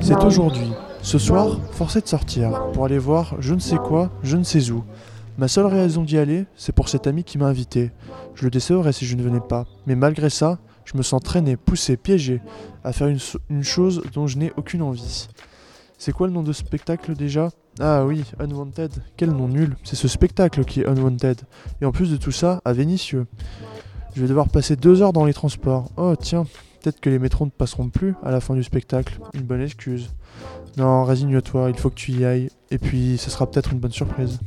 C'est aujourd'hui. Ce soir, forcé de sortir pour aller voir je ne sais quoi, je ne sais où. Ma seule raison d'y aller, c'est pour cet ami qui m'a invité. Je le décevrais si je ne venais pas, mais malgré ça, je me sens traîné, poussé, piégé à faire une, chose dont je n'ai aucune envie. C'est quoi le nom de spectacle déjà? Ah oui, Unwanted. Quel nom nul. C'est ce spectacle qui est Unwanted. Et en plus de tout ça, à Vénissieux. Je vais devoir passer deux heures dans les transports. Oh tiens, peut-être que les métros ne passeront plus à la fin du spectacle. Une bonne excuse. Non, résigne-toi, il faut que tu y ailles. Et puis, ce sera peut-être une bonne surprise.